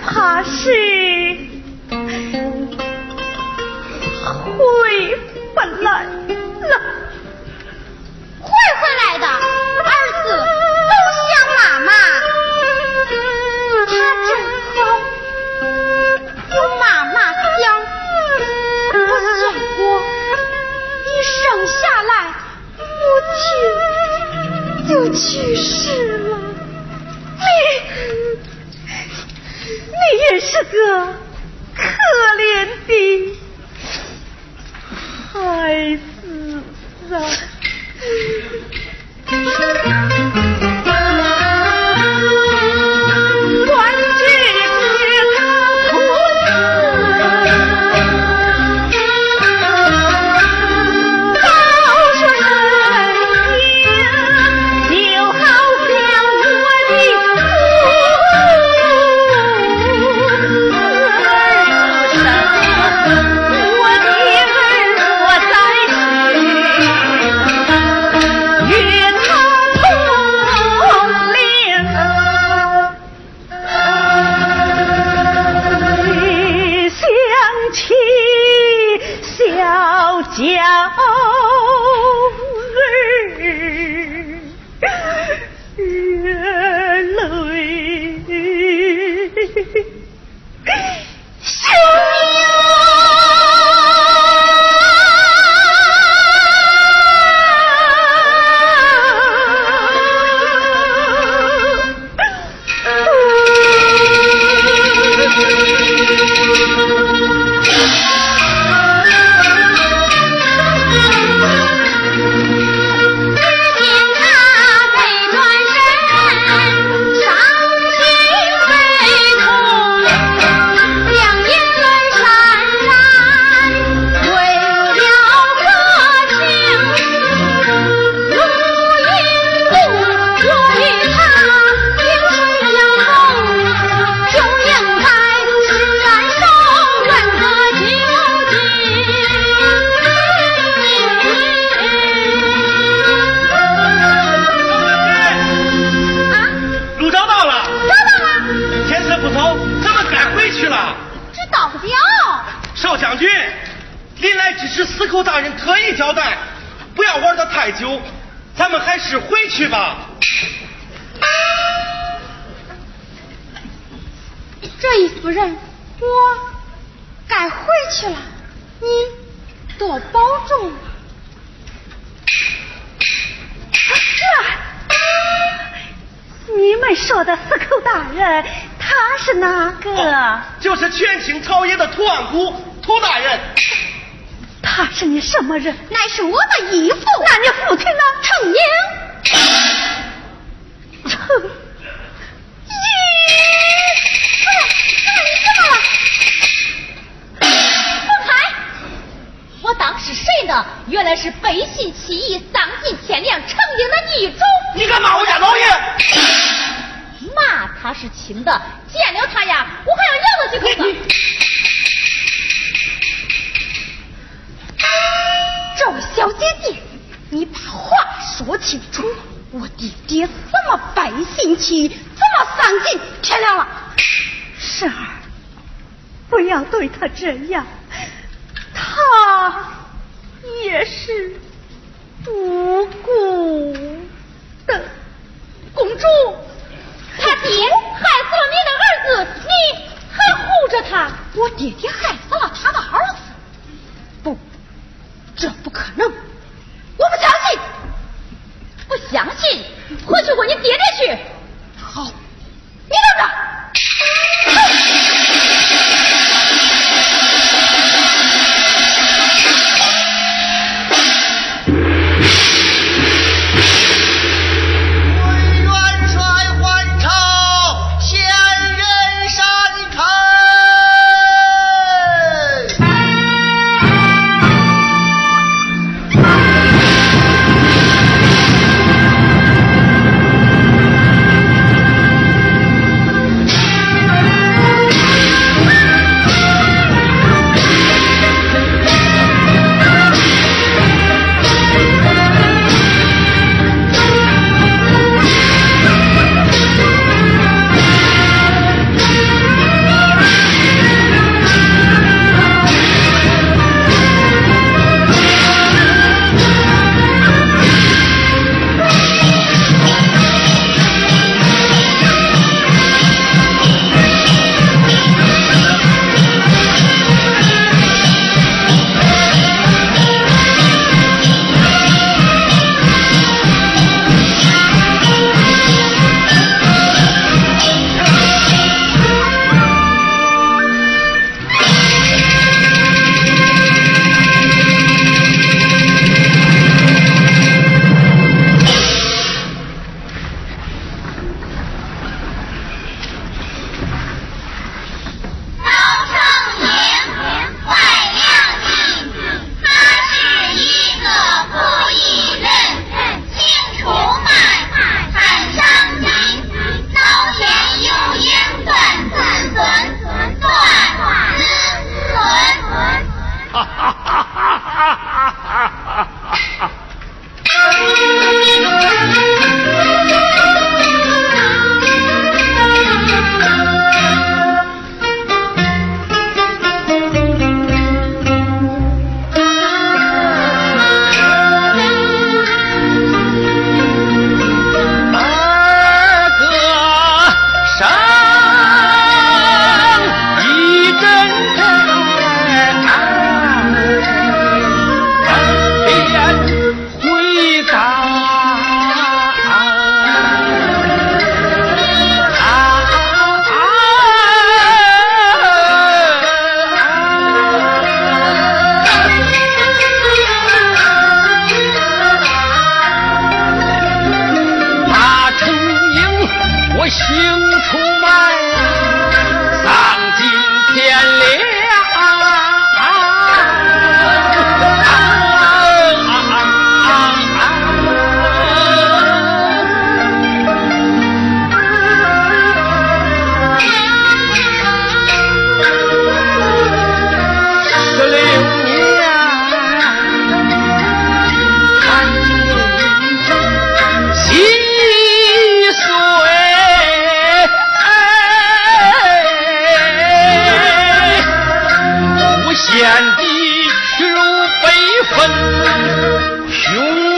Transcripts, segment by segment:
怕是回不来了。会回来的，儿子都想妈妈。他真好，有妈妈想。我想过，一生下来母亲就去世了。这个可怜的孩子啊。权倾朝野的图案古土大人，他是你什么人？乃是我的义父。那你父亲呢？成英。成英，怎么了？放开！我当是谁呢？原来是背信弃义、丧尽天良、成英的逆种！你敢骂我家老爷？骂他是轻的。这位小姐姐，你把话说清楚。我弟弟这么背信弃义，怎么丧尽天良了？婶儿，不要对他这样，他也是无天地俱悲愤。雄。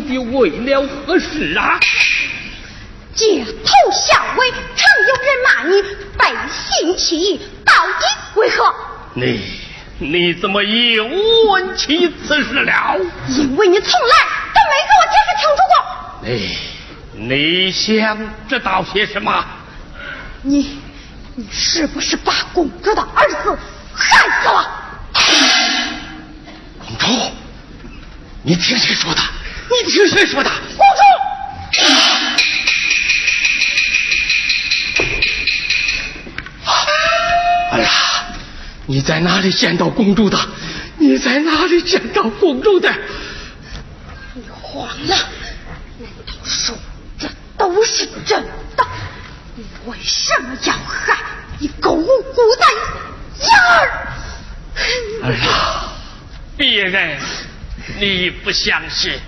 急匆匆的为了何事啊？街头巷尾常有人骂你背信弃义，到底为何？你你怎么又问起此事了？因为你从来都没给我解释清楚过。你你想知道些什么？你你是不是把公主的儿子害死了？公主，你听谁说的？你听谁说的？公主，儿啊，你在哪里见到公主的？你在哪里见到公主的？你慌了？难道说这都是真的？你为什么要害一个无辜的婴儿？儿啊，别人你不相信，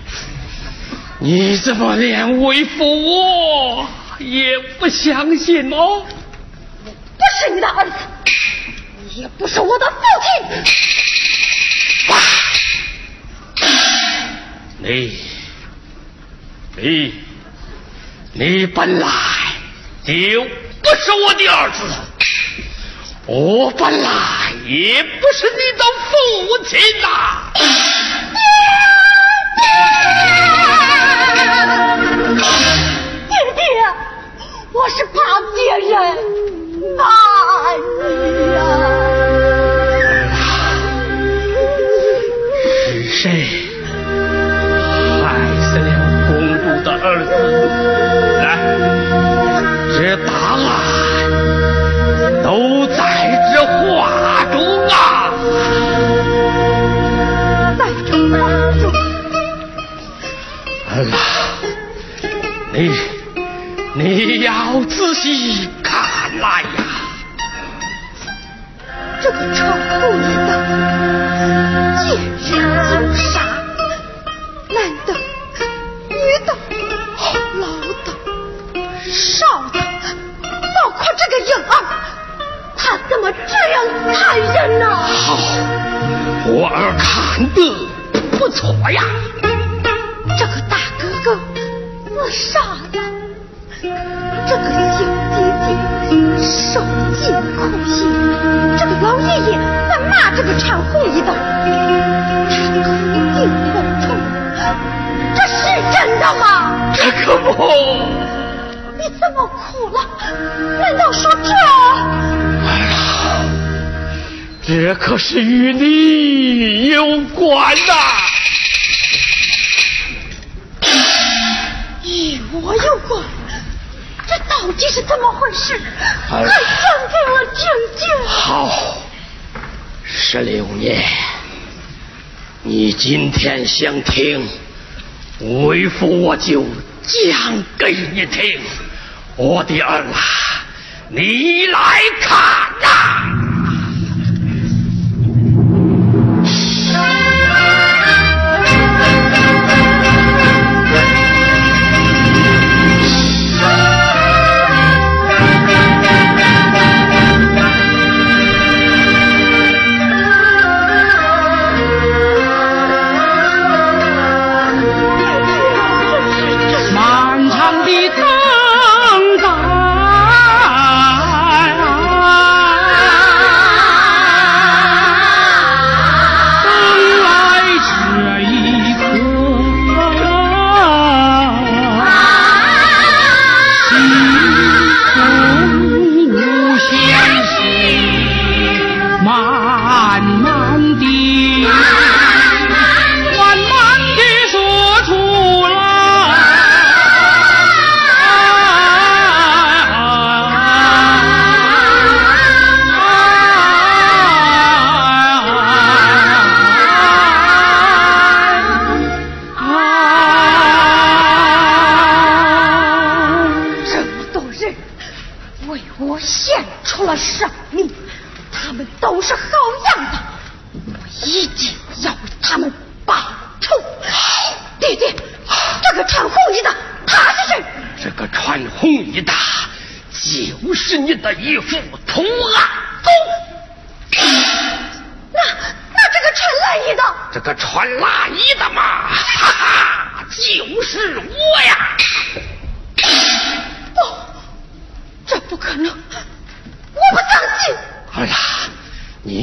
你怎么连为父我也不相信哦？不是你的儿子，也不是我的父亲。你，你，你本来就不是我的儿子，我本来也不是你的父亲呐、爹我是怕别人骂你呀、是谁？这可是与你有关呐！与我有关？这到底是怎么回事？快讲给我听听。好，十六年，你今天想听，为父我就讲给你听。我的儿啊，你来看呐、漫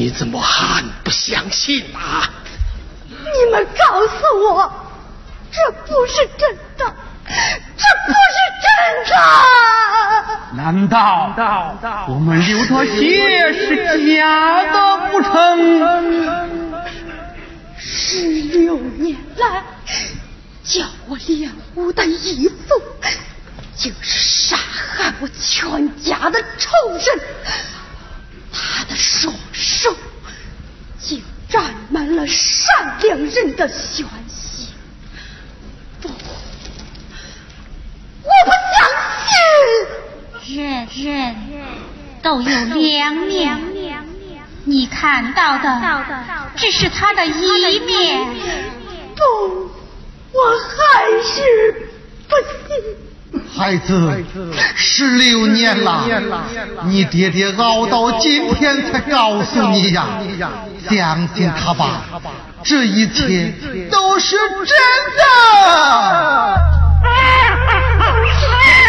你怎么还不相信啊？你们告诉我，这不是真的，这不是真的。难道我们流的血是假的不成？十六年来，教我练武的义父，竟是杀害我全家的仇人。双手竟沾满了善良人的血血。不，我不相信。人人都有两面，你看到的只是他的一面。不，我还是不信。孩子，十六年了，你爹爹熬到今天才告诉你呀，相信他吧，这一切都是真的。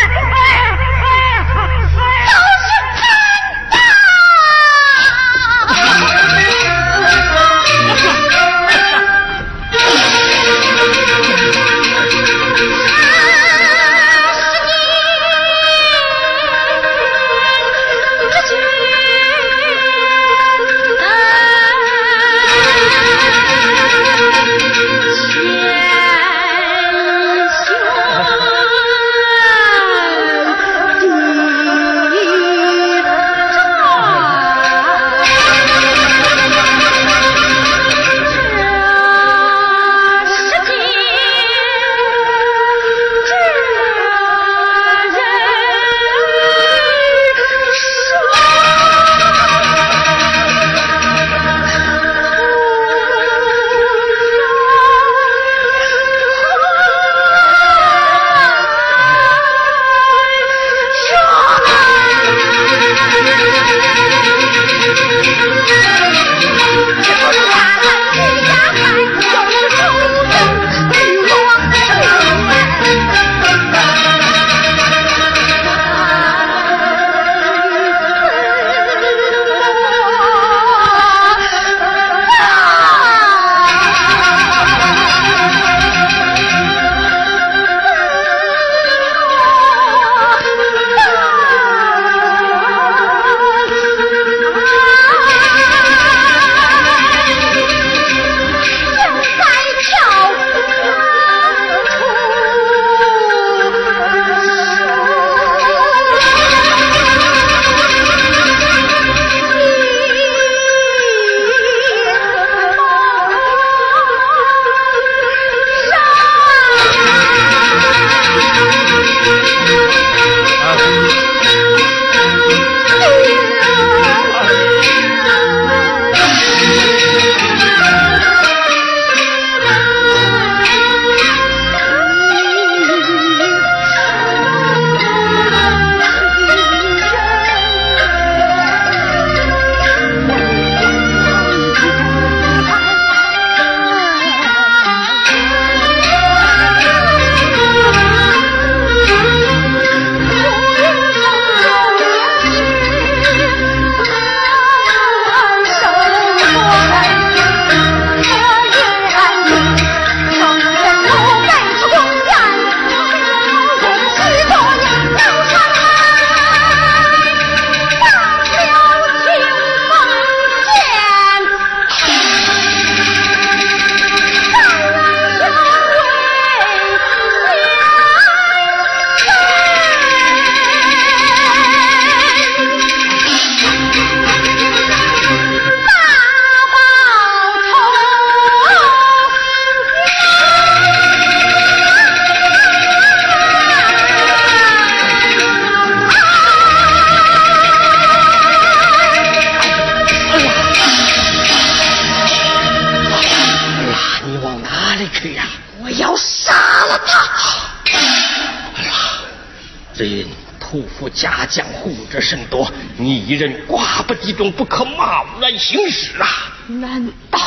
将护着甚多，你一人寡不敌众，不可贸然行事啊！难道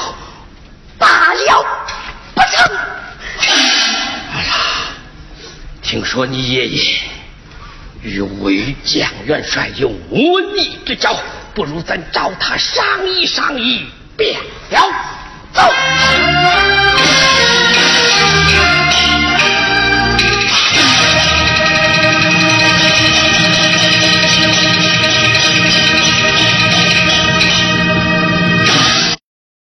罢了不成？哎呀，听说你爷爷与魏将元帅有魔逆之交，不如咱找他商议商议，便了。